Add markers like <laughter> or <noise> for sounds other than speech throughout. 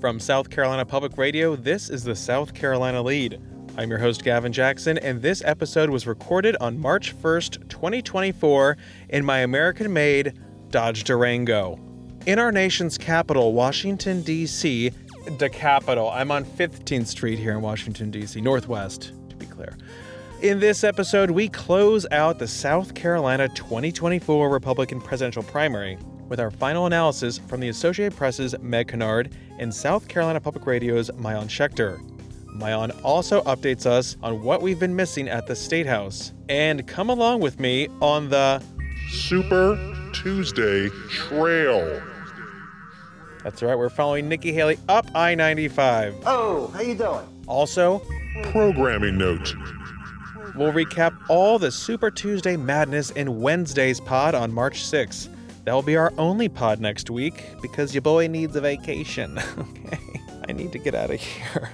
From South Carolina Public Radio, this is the South Carolina Lede. I'm your host, Gavin Jackson, and this episode was recorded on March 1st, 2024, in my American made Dodge Durango. In our nation's capital, Washington, D.C., the capital, I'm on 15th Street here in Washington, D.C., Northwest, to be clear. In this episode, we close out the South Carolina 2024 Republican presidential primary with our final analysis from the Associated Press's Meg Kinnard and South Carolina Public Radio's Maayan Schechter. Maayan also updates us on what we've been missing at the State House. And come along with me on the Super Tuesday Trail. That's right, we're following Nikki Haley up I 95. Oh, how you doing? Also, Programming note. we'll recap all the Super Tuesday madness in Wednesday's pod on March 6th. That'll be our only pod next week because your boy needs a vacation. <laughs> okay, I need to get out of here.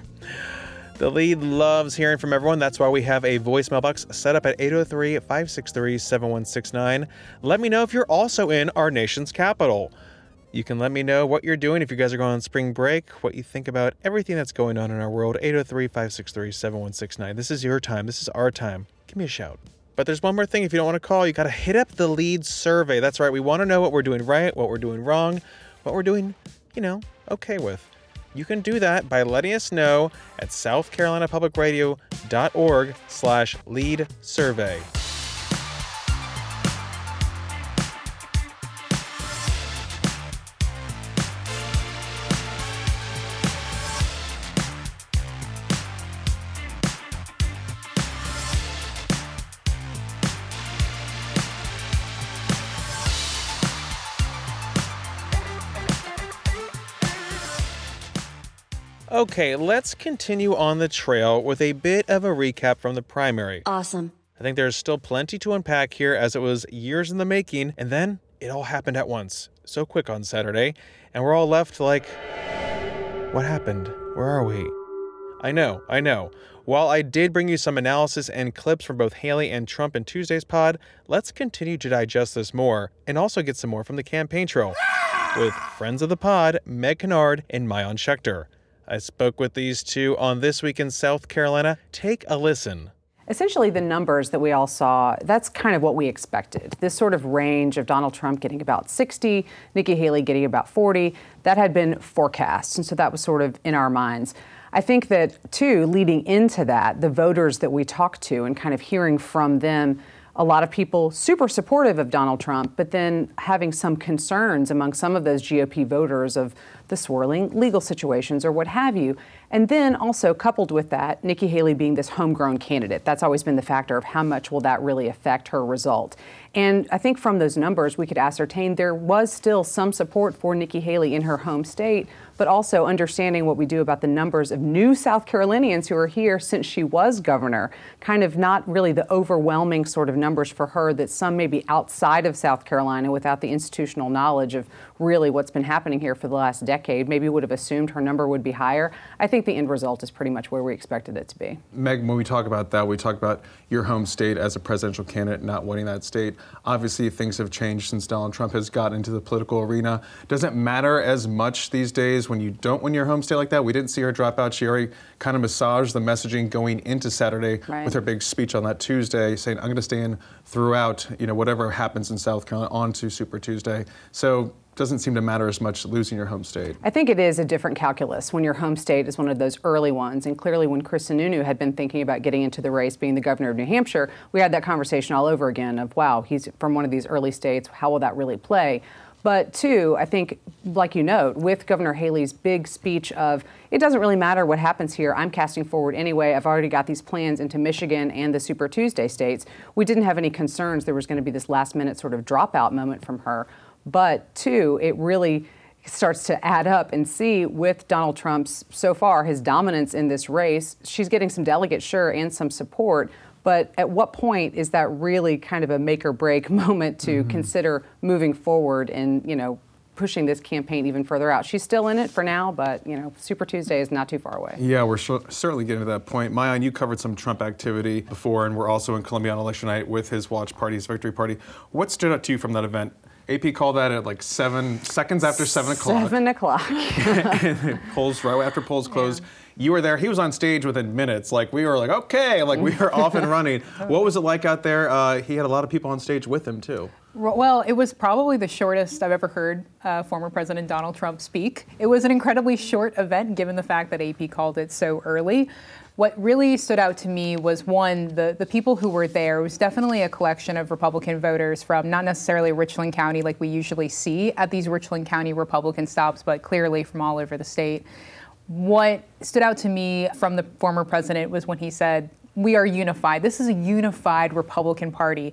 The Lede loves hearing from everyone. That's why we have a voicemail box set up at 803 563 7169. Let me know if you're also in our nation's capital. You can let me know what you're doing if you guys are going on spring break, what you think about everything that's going on in our world. 803 563 7169. This is your time. This is our time. Give me a shout. But there's one more thing. If you don't want to call, you got to hit up the lead survey. That's right. We want to know what we're doing right, what we're doing wrong, what we're doing, you know, okay with. You can do that by letting us know at southcarolinapublicradio.org slash lead survey. Okay, let's continue on the trail with a bit of a recap from the primary. Awesome. I think there's still plenty to unpack here as it was years in the making, and then it all happened at once, so quick on Saturday, and we're all left like, what happened? Where are we? I know, I know. While I did bring you some analysis and clips from both Haley and Trump in Tuesday's pod, let's continue to digest this more and also get some more from the campaign trail with friends of the pod, Meg Kinnard and Maayan Schechter. I spoke with these two on This Week in South Carolina. Take a listen. Essentially, the numbers that we all saw, that's kind of what we expected. This sort of range of Donald Trump getting about 60, Nikki Haley getting about 40, that had been forecast. And so that was sort of in our minds. I think that, too, leading into that, the voters that we talked to and kind of hearing from them, a lot of people super supportive of Donald Trump, but then having some concerns among some of those GOP voters of the swirling legal situations or what have you. And then also coupled with that, Nikki Haley being this homegrown candidate. That's always been the factor of how much will that really affect her result. And I think from those numbers, we could ascertain there was still some support for Nikki Haley in her home state, but also understanding what we do about the numbers of new South Carolinians who are here since she was governor. Kind of not really the overwhelming sort of numbers for her that some maybe outside of South Carolina without the institutional knowledge of really what's been happening here for the last decade maybe would have assumed her number would be higher. I think the end result is pretty much where we expected it to be. Meg, when we talk about that, we talk about your home state as a presidential candidate not winning that state. Obviously, things have changed since Donald Trump has gotten into the political arena. Does it matter as much these days when you don't win your home state like that? We didn't see her drop out. She already kind of massaged the messaging going into Saturday Right. with her big speech on that Tuesday, saying, I'm going to stay in throughout, you know, whatever happens in South Carolina on to Super Tuesday. So doesn't seem to matter as much losing your home state. I think it is a different calculus when your home state is one of those early ones. And clearly, when Chris Sununu had been thinking about getting into the race, being the governor of New Hampshire, we had that conversation all over again of, wow, he's from one of these early states. How will that really play? But two, I think, like you note, with Governor Haley's big speech of, it doesn't really matter what happens here, I'm casting forward anyway. I've already got these plans into Michigan and the Super Tuesday states. We didn't have any concerns there was going to be this last minute sort of dropout moment from her. But two, it really starts to add up and see with Donald Trump's so far his dominance in this race. She's getting some delegates, sure, and some support. But at what point is that really kind of a make or break <laughs> moment to mm-hmm. consider moving forward and, you know, pushing this campaign even further out? She's still in it for now, but, you know, Super Tuesday is not too far away. Yeah, we're sh- certainly getting to that point. Maayan, you covered some Trump activity before, and we're also in Columbia on election night with his watch party, his victory party. What stood out to you from that event? AP called that at like seven seconds after seven o'clock. Seven o'clock. <laughs> <laughs> polls right after polls closed. You were there. He was on stage within minutes. Like we were like, okay, like we were off and running. <laughs> What was it like out there? Uh, he had a lot of people on stage with him too. Well, it was probably the shortest I've ever heard uh, former President Donald Trump speak. It was an incredibly short event given the fact that AP called it so early. What really stood out to me was one, the, the people who were there was definitely a collection of Republican voters from not necessarily Richland County like we usually see at these Richland County Republican stops, but clearly from all over the state. What stood out to me from the former president was when he said, We are unified. This is a unified Republican Party.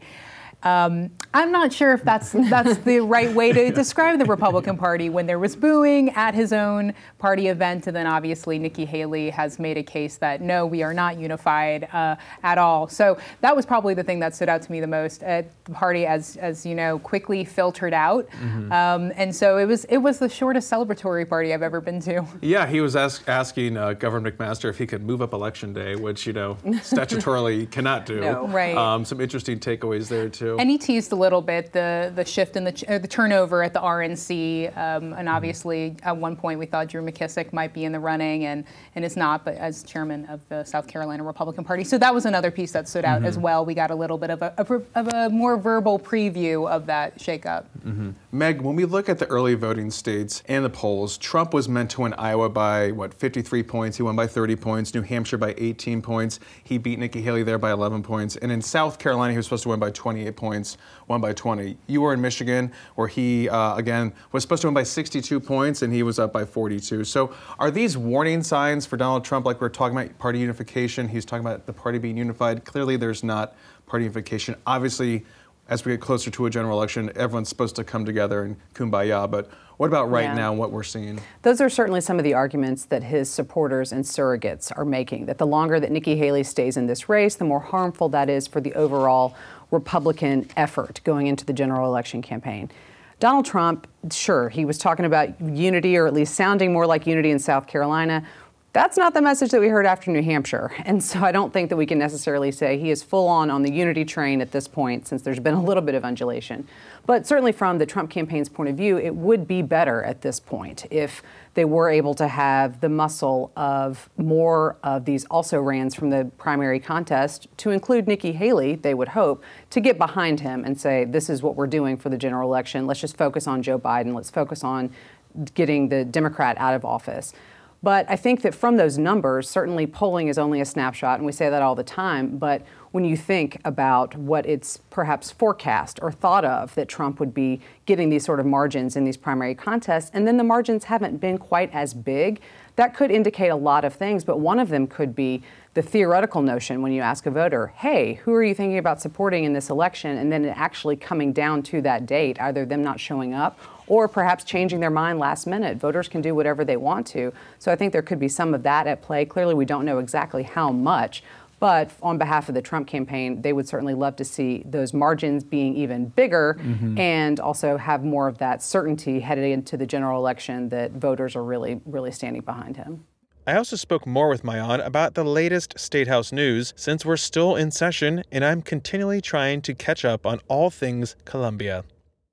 Um, I'm not sure if that's that's the right way to describe the Republican Party when there was booing at his own party event, and then obviously Nikki Haley has made a case that no, we are not unified uh, at all. So that was probably the thing that stood out to me the most. Uh, the party, as as you know, quickly filtered out, mm-hmm. um, and so it was it was the shortest celebratory party I've ever been to. Yeah, he was ask, asking uh, Governor McMaster if he could move up election day, which you know statutorily cannot do. <laughs> No. Right. Um, some interesting takeaways there too. And he teased a little bit the the shift in the the turnover at the RNC, um, and obviously at one point we thought Drew McKissick might be in the running, and and is not, but as chairman of the South Carolina Republican Party. So that was another piece that stood out mm-hmm. as well. We got a little bit of a, of a more verbal preview of that shakeup. Mm-hmm. Meg, when we look at the early voting states and the polls, Trump was meant to win Iowa by what 53 points. He won by 30 points. New Hampshire by 18 points. He beat Nikki Haley there by 11 points, and in South Carolina he was supposed to win by 28 points points, won by 20. You were in Michigan, where he, uh, again, was supposed to win by 62 points, and he was up by 42. So are these warning signs for Donald Trump, like we're talking about party unification? He's talking about the party being unified. Clearly, there's not party unification. Obviously, as we get closer to a general election, everyone's supposed to come together and kumbaya. But what about right yeah. now, what we're seeing? Those are certainly some of the arguments that his supporters and surrogates are making. That the longer that Nikki Haley stays in this race, the more harmful that is for the overall Republican effort going into the general election campaign. Donald Trump, sure, he was talking about unity or at least sounding more like unity in South Carolina. That's not the message that we heard after New Hampshire. And so I don't think that we can necessarily say he is full on on the unity train at this point, since there's been a little bit of undulation. But certainly from the Trump campaign's point of view, it would be better at this point if they were able to have the muscle of more of these also rans from the primary contest to include Nikki Haley, they would hope, to get behind him and say, this is what we're doing for the general election. Let's just focus on Joe Biden. Let's focus on getting the Democrat out of office. But I think that from those numbers, certainly polling is only a snapshot, and we say that all the time. But when you think about what it's perhaps forecast or thought of that Trump would be getting these sort of margins in these primary contests, and then the margins haven't been quite as big, that could indicate a lot of things. But one of them could be the theoretical notion when you ask a voter, hey, who are you thinking about supporting in this election? And then actually coming down to that date, either them not showing up or perhaps changing their mind last minute. Voters can do whatever they want to. So I think there could be some of that at play. Clearly, we don't know exactly how much. But on behalf of the Trump campaign, they would certainly love to see those margins being even bigger mm-hmm. and also have more of that certainty headed into the general election that voters are really, really standing behind him. I also spoke more with Maayan about the latest State House news since we're still in session and I'm continually trying to catch up on all things Columbia.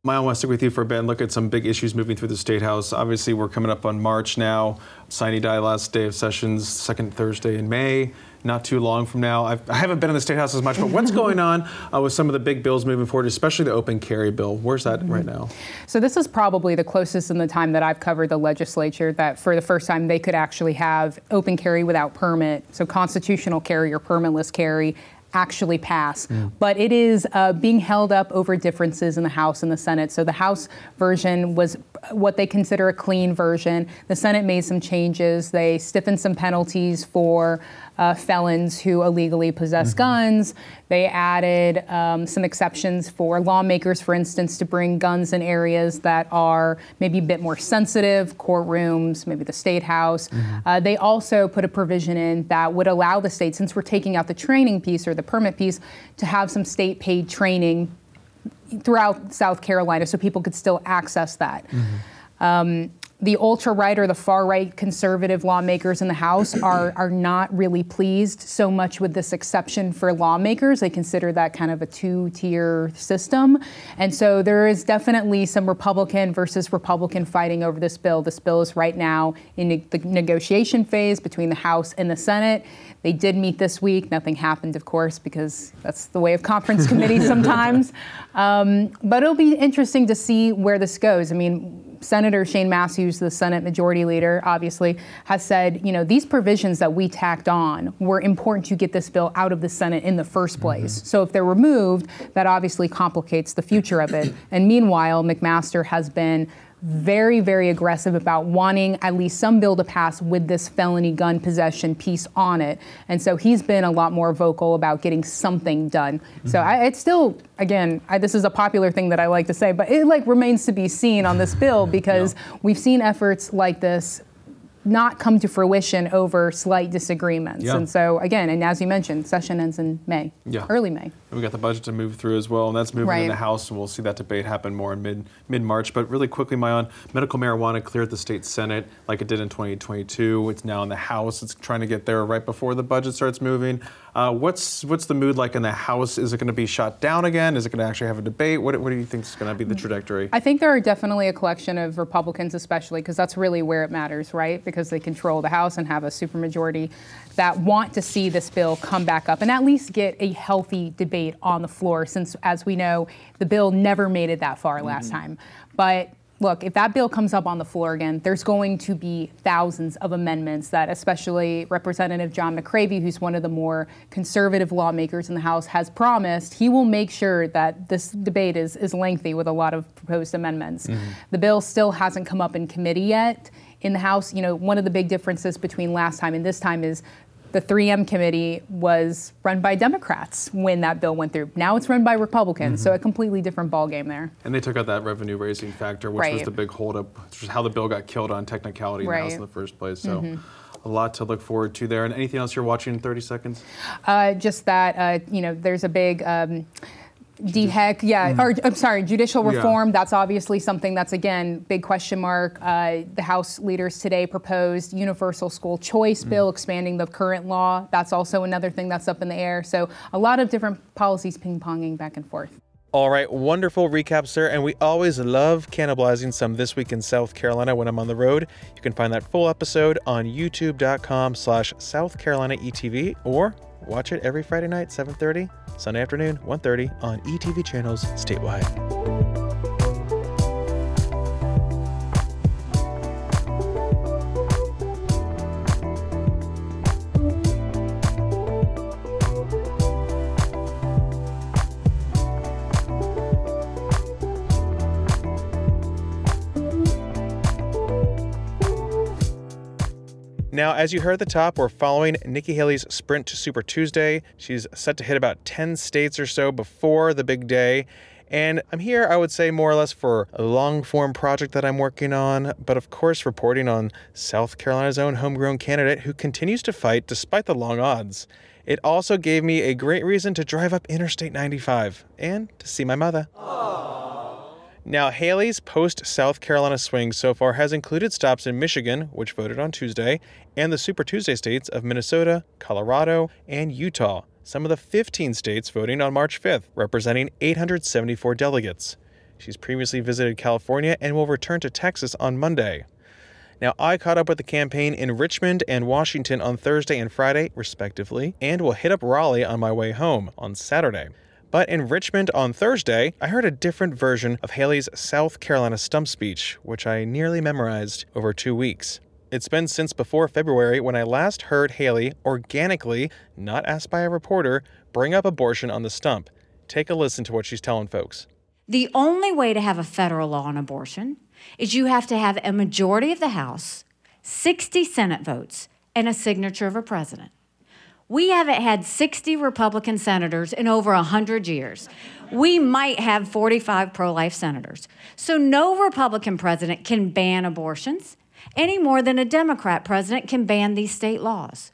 Maayan, I want to stick with you for a bit and look at some big issues moving through the State House. Obviously, we're coming up on March now. Sine die last day of sessions, second Thursday in May. Not too long from now. I've, I have not been in the State House as much, but what's going on uh, with some of the big bills moving forward, especially the open carry bill? Where's that right now? So, this is probably the closest in the time that I've covered the legislature that for the first time they could actually have open carry without permit. So, constitutional carry or permitless carry actually pass. Mm. But it is uh, being held up over differences in the House and the Senate. So the House version was what they consider a clean version. The Senate made some changes. They stiffened some penalties for uh, felons who illegally possess mm-hmm. guns. They added um, some exceptions for lawmakers, for instance, to bring guns in areas that are maybe a bit more sensitive, courtrooms, maybe the state house. Mm-hmm. Uh, they also put a provision in that would allow the state, since we're taking out the training piece or the permit piece, to have some state paid training throughout South Carolina so people could still access that. Mm-hmm. Um, the ultra right or the far right conservative lawmakers in the House <clears throat> are are not really pleased so much with this exception for lawmakers. They consider that kind of a two tier system, and so there is definitely some Republican versus Republican fighting over this bill. This bill is right now in the negotiation phase between the House and the Senate. They did meet this week. Nothing happened, of course, because that's the way of conference committees <laughs> sometimes. Um, but it'll be interesting to see where this goes. I mean, Senator Shane Massey, the Senate Majority Leader, obviously has said, you know, these provisions that we tacked on were important to get this bill out of the Senate in the first mm-hmm. place. Mm-hmm. So if they're removed, that obviously complicates the future of it. And meanwhile, McMaster has been very, very aggressive about wanting at least some bill to pass with this felony gun possession piece on it. And so he's been a lot more vocal about getting something done. Mm-hmm. So I, it's still, again, I, this is a popular thing that I like to say, but it like remains to be seen on this bill <laughs> because yeah. we've seen efforts like this not come to fruition over slight disagreements. Yeah. And so, again, and as you mentioned, session ends in May, yeah. early May. And we got the budget to move through as well, and that's moving right. in the House, and we'll see that debate happen more in mid mid March. But really quickly, Maayan, medical marijuana cleared the state Senate like it did in 2022. It's now in the House. It's trying to get there right before the budget starts moving. Uh, what's what's the mood like in the House? Is it going to be shot down again? Is it going to actually have a debate? What, what do you think is going to be the trajectory? I think there are definitely a collection of Republicans, especially because that's really where it matters, right? Because they control the House and have a supermajority that want to see this bill come back up and at least get a healthy debate on the floor. Since, as we know, the bill never made it that far last mm-hmm. time, but look, if that bill comes up on the floor again, there's going to be thousands of amendments that, especially Representative John McCravy, who's one of the more conservative lawmakers in the House, has promised he will make sure that this debate is, is lengthy with a lot of proposed amendments. Mm-hmm. The bill still hasn't come up in committee yet in the House. You know, one of the big differences between last time and this time is the 3M committee was run by Democrats when that bill went through. Now it's run by Republicans, mm-hmm. so a completely different ballgame there. And they took out that revenue raising factor, which right. was the big holdup, which is how the bill got killed on technicality in right. the House in the first place. So. Mm-hmm a lot to look forward to there. And anything else you're watching in 30 seconds? Uh, just that, uh, you know, there's a big. Um, DHEC, yeah, mm-hmm. or I'm sorry, judicial reform. Yeah. That's obviously something that's again big question mark. Uh, the House leaders today proposed universal school choice mm-hmm. bill, expanding the current law. That's also another thing that's up in the air. So a lot of different policies ping ponging back and forth. All right, wonderful recap, sir. And we always love cannibalizing some This Week in South Carolina when I'm on the road. You can find that full episode on youtube.com slash South Carolina ETV or watch it every Friday night, 7.30 Sunday afternoon, 1.30 on ETV channels statewide. Now, as you heard at the top, we're following Nikki Haley's sprint to Super Tuesday. She's set to hit about 10 states or so before the big day. And I'm here, I would say, more or less for a long form project that I'm working on, but of course, reporting on South Carolina's own homegrown candidate who continues to fight despite the long odds. It also gave me a great reason to drive up Interstate 95 and to see my mother. Aww. Now, Haley's post South Carolina swing so far has included stops in Michigan, which voted on Tuesday, and the Super Tuesday states of Minnesota, Colorado, and Utah, some of the 15 states voting on March 5th, representing 874 delegates. She's previously visited California and will return to Texas on Monday. Now, I caught up with the campaign in Richmond and Washington on Thursday and Friday, respectively, and will hit up Raleigh on my way home on Saturday. But in Richmond on Thursday, I heard a different version of Haley's South Carolina stump speech, which I nearly memorized over two weeks. It's been since before February when I last heard Haley organically, not asked by a reporter, bring up abortion on the stump. Take a listen to what she's telling folks. The only way to have a federal law on abortion is you have to have a majority of the House, 60 Senate votes, and a signature of a president. We haven't had 60 Republican senators in over 100 years. We might have 45 pro life senators. So, no Republican president can ban abortions any more than a Democrat president can ban these state laws.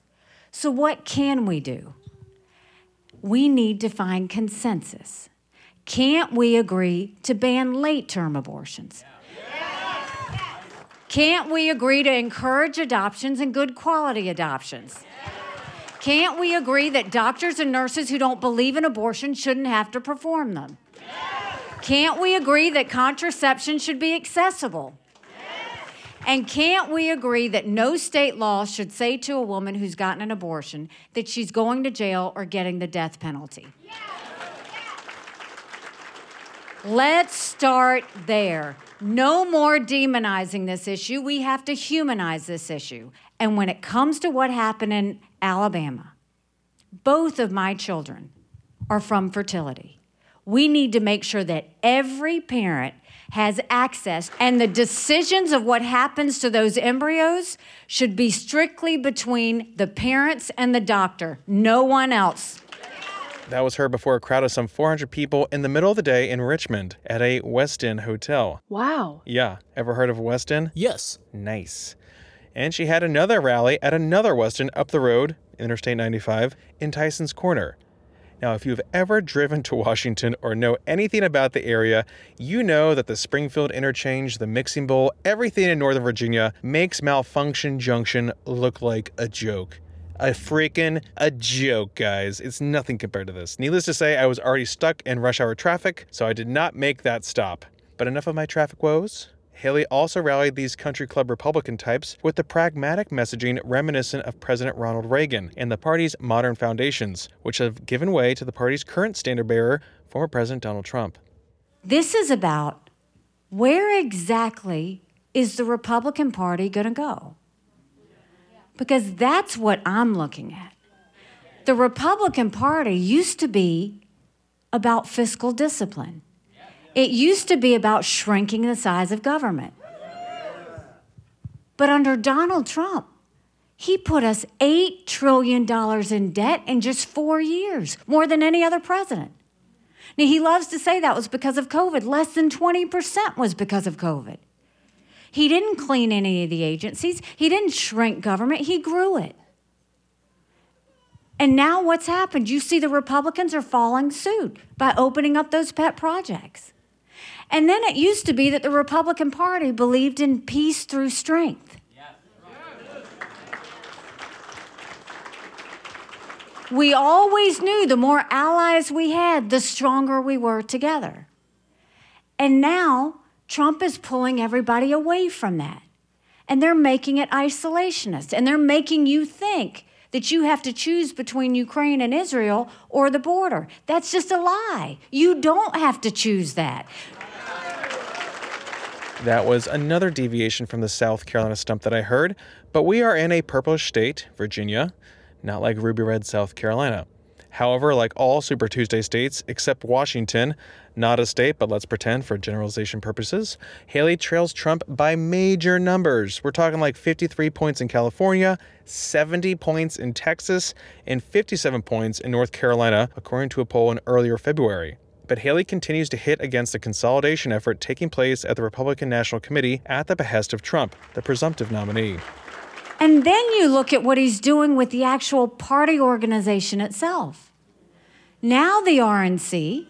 So, what can we do? We need to find consensus. Can't we agree to ban late term abortions? Can't we agree to encourage adoptions and good quality adoptions? Can't we agree that doctors and nurses who don't believe in abortion shouldn't have to perform them? Can't we agree that contraception should be accessible? And can't we agree that no state law should say to a woman who's gotten an abortion that she's going to jail or getting the death penalty? Let's start there. No more demonizing this issue. We have to humanize this issue. And when it comes to what happened in Alabama, both of my children are from fertility. We need to make sure that every parent has access, and the decisions of what happens to those embryos should be strictly between the parents and the doctor, no one else. That was her before a crowd of some 400 people in the middle of the day in Richmond at a Westin hotel. Wow. Yeah, ever heard of Westin? Yes. Nice. And she had another rally at another Westin up the road, Interstate 95, in Tyson's Corner. Now, if you've ever driven to Washington or know anything about the area, you know that the Springfield Interchange, the Mixing Bowl, everything in Northern Virginia makes Malfunction Junction look like a joke. A freaking a joke, guys. It's nothing compared to this. Needless to say, I was already stuck in rush hour traffic, so I did not make that stop. But enough of my traffic woes. Haley also rallied these country club Republican types with the pragmatic messaging reminiscent of President Ronald Reagan and the party's modern foundations, which have given way to the party's current standard bearer, former President Donald Trump. This is about where exactly is the Republican Party going to go? Because that's what I'm looking at. The Republican Party used to be about fiscal discipline. It used to be about shrinking the size of government. But under Donald Trump, he put us $8 trillion in debt in just four years, more than any other president. Now, he loves to say that was because of COVID. Less than 20% was because of COVID. He didn't clean any of the agencies, he didn't shrink government, he grew it. And now what's happened? You see, the Republicans are following suit by opening up those pet projects. And then it used to be that the Republican Party believed in peace through strength. We always knew the more allies we had, the stronger we were together. And now Trump is pulling everybody away from that. And they're making it isolationist. And they're making you think that you have to choose between Ukraine and Israel or the border. That's just a lie. You don't have to choose that. That was another deviation from the South Carolina stump that I heard, but we are in a purplish state, Virginia, not like ruby red South Carolina. However, like all Super Tuesday states except Washington, not a state, but let's pretend for generalization purposes, Haley trails Trump by major numbers. We're talking like 53 points in California, 70 points in Texas, and 57 points in North Carolina, according to a poll in earlier February. But Haley continues to hit against the consolidation effort taking place at the Republican National Committee at the behest of Trump, the presumptive nominee. And then you look at what he's doing with the actual party organization itself. Now, the RNC,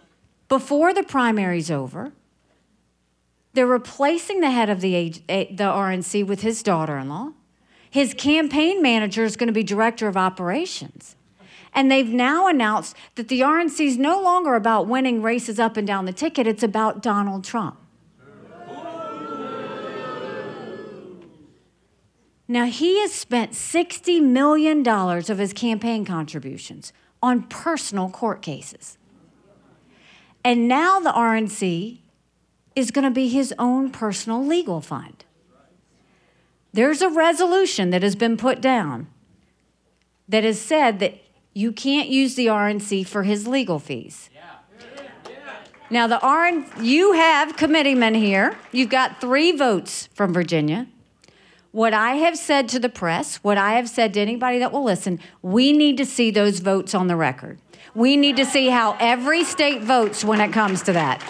before the primary's over, they're replacing the head of the, eh, the RNC with his daughter in law. His campaign manager is going to be director of operations. And they've now announced that the RNC is no longer about winning races up and down the ticket, it's about Donald Trump. Now, he has spent $60 million of his campaign contributions on personal court cases. And now the RNC is going to be his own personal legal fund. There's a resolution that has been put down that has said that you can't use the RNC for his legal fees. Now, the RN, you have committeemen here. You've got three votes from Virginia. What I have said to the press, what I have said to anybody that will listen, we need to see those votes on the record. We need to see how every state votes when it comes to that.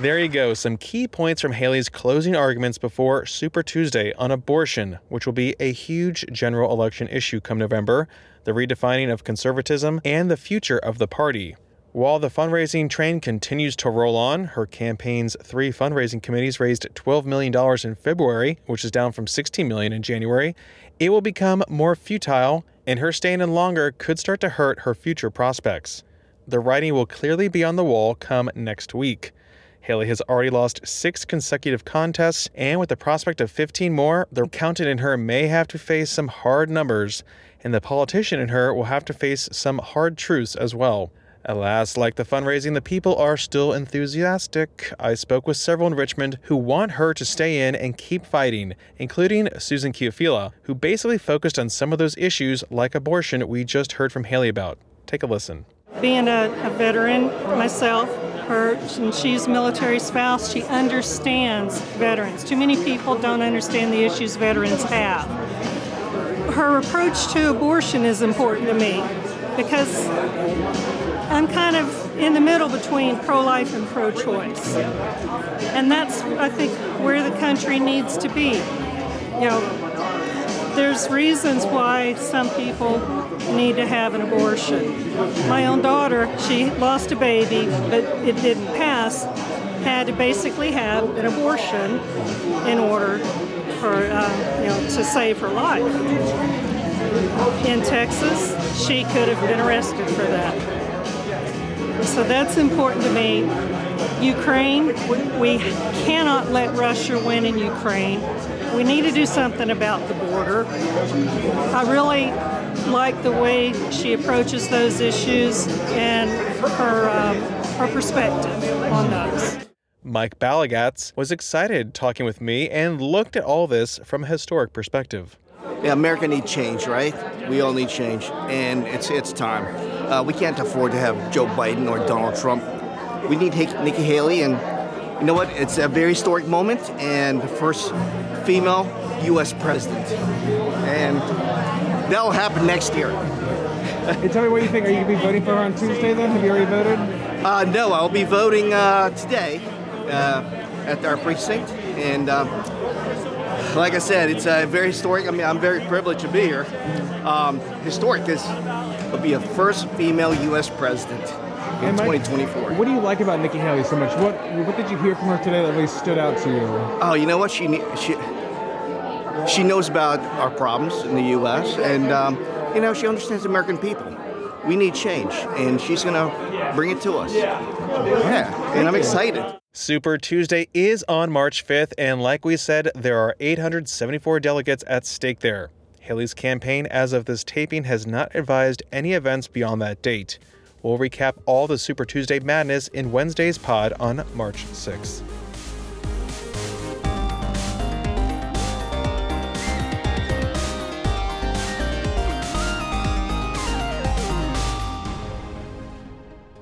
There you go, some key points from Haley's closing arguments before Super Tuesday on abortion, which will be a huge general election issue come November, the redefining of conservatism, and the future of the party. While the fundraising train continues to roll on, her campaign's three fundraising committees raised $12 million in February, which is down from 16 million in January. It will become more futile, and her staying in longer could start to hurt her future prospects. The writing will clearly be on the wall come next week. Haley has already lost six consecutive contests, and with the prospect of 15 more, the accountant in her may have to face some hard numbers, and the politician in her will have to face some hard truths as well. Alas, like the fundraising, the people are still enthusiastic. I spoke with several in Richmond who want her to stay in and keep fighting, including Susan Kiofila, who basically focused on some of those issues like abortion we just heard from Haley about. Take a listen. Being a, a veteran myself, her and she's military spouse, she understands veterans. Too many people don't understand the issues veterans have. Her approach to abortion is important to me because I'm kind of in the middle between pro life and pro choice. And that's, I think, where the country needs to be. You know, there's reasons why some people need to have an abortion. My own daughter, she lost a baby, but it didn't pass, had to basically have an abortion in order for, uh, you know, to save her life. In Texas, she could have been arrested for that. So that's important to me. Ukraine, we cannot let Russia win in Ukraine. We need to do something about the border. I really like the way she approaches those issues and her, um, her perspective on those. Mike Balagats was excited talking with me and looked at all this from a historic perspective. Yeah, America needs change, right? We all need change, and it's it's time. Uh, we can't afford to have Joe Biden or Donald Trump. We need Nikki Haley, and you know what? It's a very historic moment, and the first female U.S. president, and that'll happen next year. hey, tell me what you think. Are you going to be voting for her on Tuesday? Then have you already voted? Uh, no, I'll be voting uh, today at our precinct, and. Um, like I said, it's a very historic. I mean, I'm very privileged to be here. Um, historic is will be a first female U.S. president in Mike, 2024. What do you like about Nikki Haley so much? What What did you hear from her today that really stood out to you? Oh, you know what she she she knows about our problems in the U.S. and um, you know she understands American people. We need change, and she's gonna bring it to us. Yeah, and I'm excited. Super Tuesday is on March 5th, and like we said, there are 874 delegates at stake there. Haley's campaign, as of this taping, has not advised any events beyond that date. We'll recap all the Super Tuesday madness in Wednesday's pod on March 6th.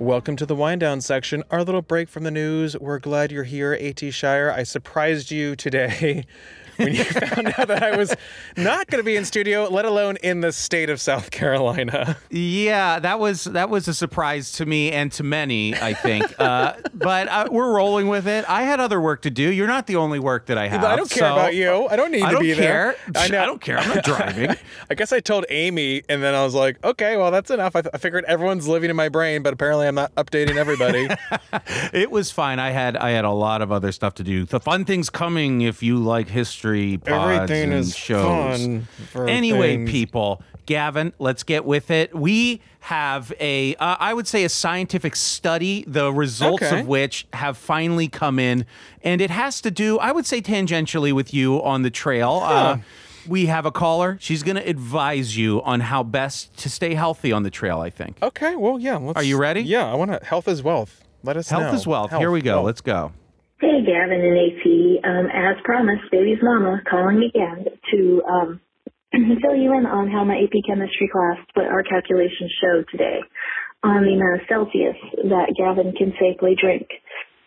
Welcome to the wind down section, our little break from the news. We're glad you're here, AT Shire. I surprised you today <laughs> when you <laughs> found out that I was not going to be in studio, let alone in the state of South Carolina. Yeah, that was that was a surprise to me and to many, I think. uh, but uh, we're rolling with it. I had other work to do. You're not the only work that I have. I don't care so about you. I don't need I to don't be care. there. I, know. I don't care. I'm not driving. <laughs> I guess I told Amy, and then I was like, okay, well, that's enough. I, th- I figured everyone's living in my brain, but apparently I'm not updating everybody. <laughs> it was fine. I had I had a lot of other stuff to do. The fun things coming if you like history. Pods Everything and is shows. fun. Anyway, things. people, Gavin, let's get with it. We have a, uh, I would say, a scientific study, the results Okay. of which have finally come in, and it has to do, I would say, tangentially with you on the trail. Uh, we have a caller. She's going to advise you on how best to stay healthy on the trail. I think. Okay, well, yeah. Let's, Are you ready? Yeah, I want to. Health is wealth. Let us know. Health is wealth. Health, Here we go. wealth. Let's go. Hey, Gavin and AP. Um, as promised, baby's mama calling again to um, <clears throat> fill you in on how my AP chemistry class, what our calculations showed today on the amount of Celsius that Gavin can safely drink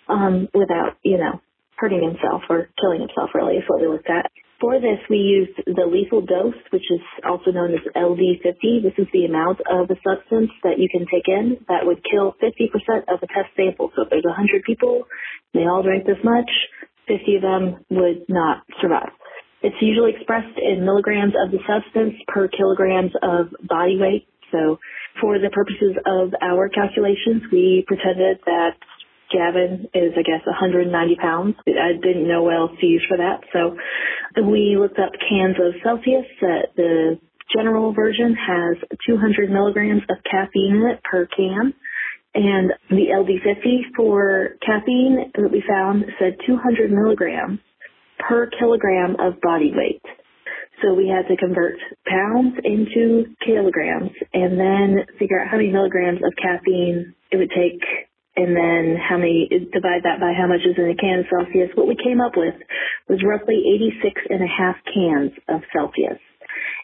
um, without, you know, hurting himself or killing himself, really, is what we looked at. For this, we used the lethal dose, which is also known as LD50. This is the amount of a substance that you can take in that would kill 50% of a test sample. So if there's 100 people, they all drank this much, 50 of them would not survive. It's usually expressed in milligrams of the substance per kilograms of body weight. So for the purposes of our calculations, we pretended that Gavin is, I guess, 190 pounds. I didn't know what else to use for that. So we looked up cans of Celsius. Uh, the general version has 200 milligrams of caffeine in it per can. And the LD50 for caffeine that we found said 200 milligrams per kilogram of body weight. So we had to convert pounds into kilograms and then figure out how many milligrams of caffeine it would take and then how many, divide that by how much is in a can of Celsius. What we came up with was roughly 86 and a half cans of Celsius.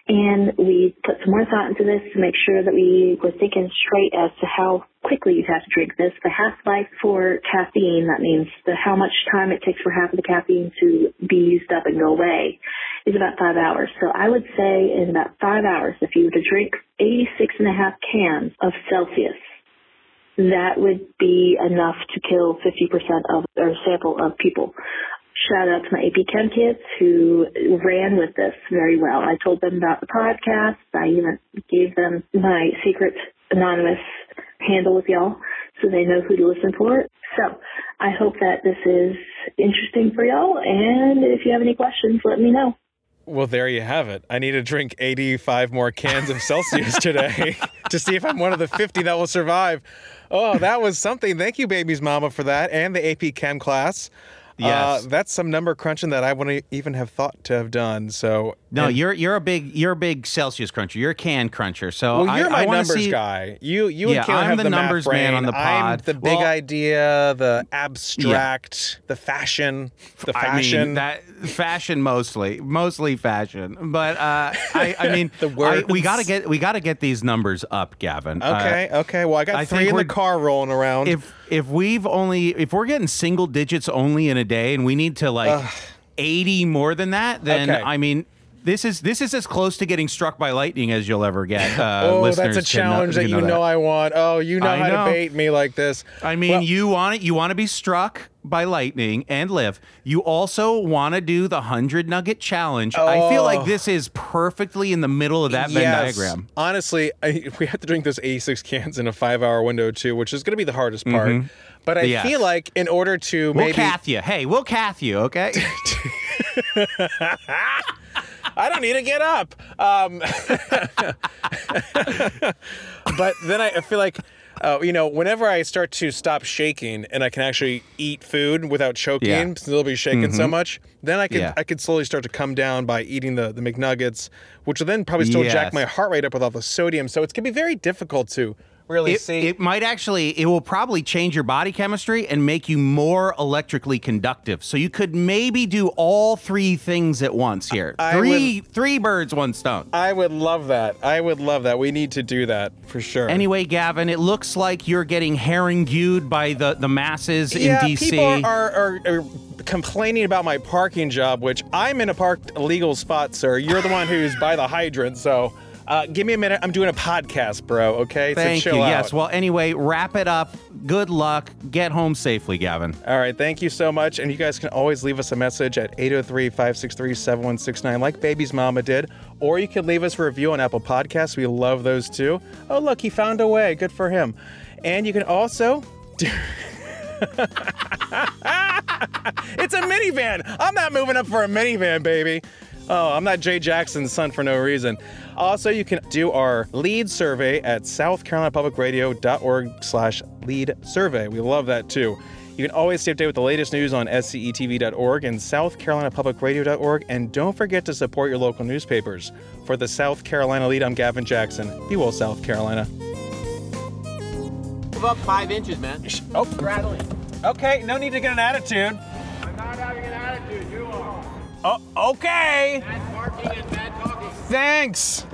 And we put some more thought into this to make sure that we were thinking straight as to how quickly you'd have to drink this. The half-life for caffeine, that means the, how much time it takes for half of the caffeine to be used up and go away, is about five hours. So I would say in about five hours, if you were to drink 86 and a half cans of Celsius, that would be enough to kill 50% of or sample of people. Shout out to my AP Chem kids who ran with this very well. I told them about the podcast. I even gave them my secret anonymous handle with y'all so they know who to listen for. So I hope that this is interesting for y'all. And if you have any questions, let me know. Well, there you have it. I need to drink 85 more cans of Celsius today <laughs> to see if I'm one of the 50 that will survive. Oh, that was something. Thank you, baby's mama, for that and the AP Chem class. Yes. Uh, that's some number crunching that I wouldn't even have thought to have done. So No, and- you're you're a big you're a big Celsius cruncher. You're a can cruncher. So Well, I, you're my I numbers see, guy. You you Yeah, and Keelan I'm have the the, numbers man on the I'm the big Well- idea, the abstract, the fashion, the I fashion. mean, that fashion mostly, mostly fashion. But uh, <laughs> I, I mean, The I- we gotta get we gotta get these numbers up, Gavin. Uh, okay, okay. Well, I got I three in the car rolling around. if if we've only if we're getting single digits only in a day, and we need to like eighty more than that, then Okay. I mean. This is this is as close to getting struck by lightning as you'll ever get. <laughs> Uh, oh, that's a can know- challenge that you know, I want. Oh, you know I how know. to bait me like this. I mean, Well- you want it. You want to be struck by lightning and live. You also want to do the hundred nugget challenge. I feel like Oh. this is perfectly in the middle of that Venn diagram. Honestly, I, <laughs> we have to drink those 86 cans in a five-hour window too, which is going to be the hardest part. Mhm. But I Yes. feel like in order to We'll maybe cath you. Hey, we'll cath you. Okay. <laughs> I don't need to get up. Um, <laughs> but then I, feel like, uh, you know, whenever I start to stop shaking and I can actually eat food without choking, Yeah. still be shaking so Mhm. much, then I could Yeah. I could slowly start to come down by eating the the McNuggets, which will then probably still jack my heart rate up with all the sodium. So it's gonna be very difficult to really It, see. it might actually, it will probably change your body chemistry and make you more electrically conductive. So you could maybe do all three things at once here. I three, three birds, one stone. I would love that. I would love that. We need to do that for sure. Anyway, Gavin, it looks like you're getting harangued by the, the masses yeah, in DC. people are, are, are complaining about my parking job, which I'm in a parked legal spot, sir. You're the one who's by the hydrant, so uh, give me a minute. I'm doing a podcast, bro. Okay, Thank so you. out. Yes. Well, anyway, wrap it up. Good luck. Get home safely, Gavin. All right, thank you so much. And you guys can always leave us a message at 803 563 7169, like Baby's Mama did. Or you can leave us a review on Apple Podcasts. We love those too. Oh, look, he found a way. Good for him. And you can also. do- <laughs> it's a minivan. I'm not moving up for a minivan, baby. Oh, I'm not Jay Jackson's son for no reason. Also, you can do our lead survey at southcarolinapublicradio.org slash Lede survey. We love that too. You can always stay up to date with the latest news on scetv.org and southcarolinapublicradio.org. And don't forget to support your local newspapers. For the South Carolina lead, I'm Gavin Jackson. Be well, South Carolina. Move up five inches, man. Oh, Okay, no need to get an attitude. Oh, okay. Bad parking and bad talking. Thanks.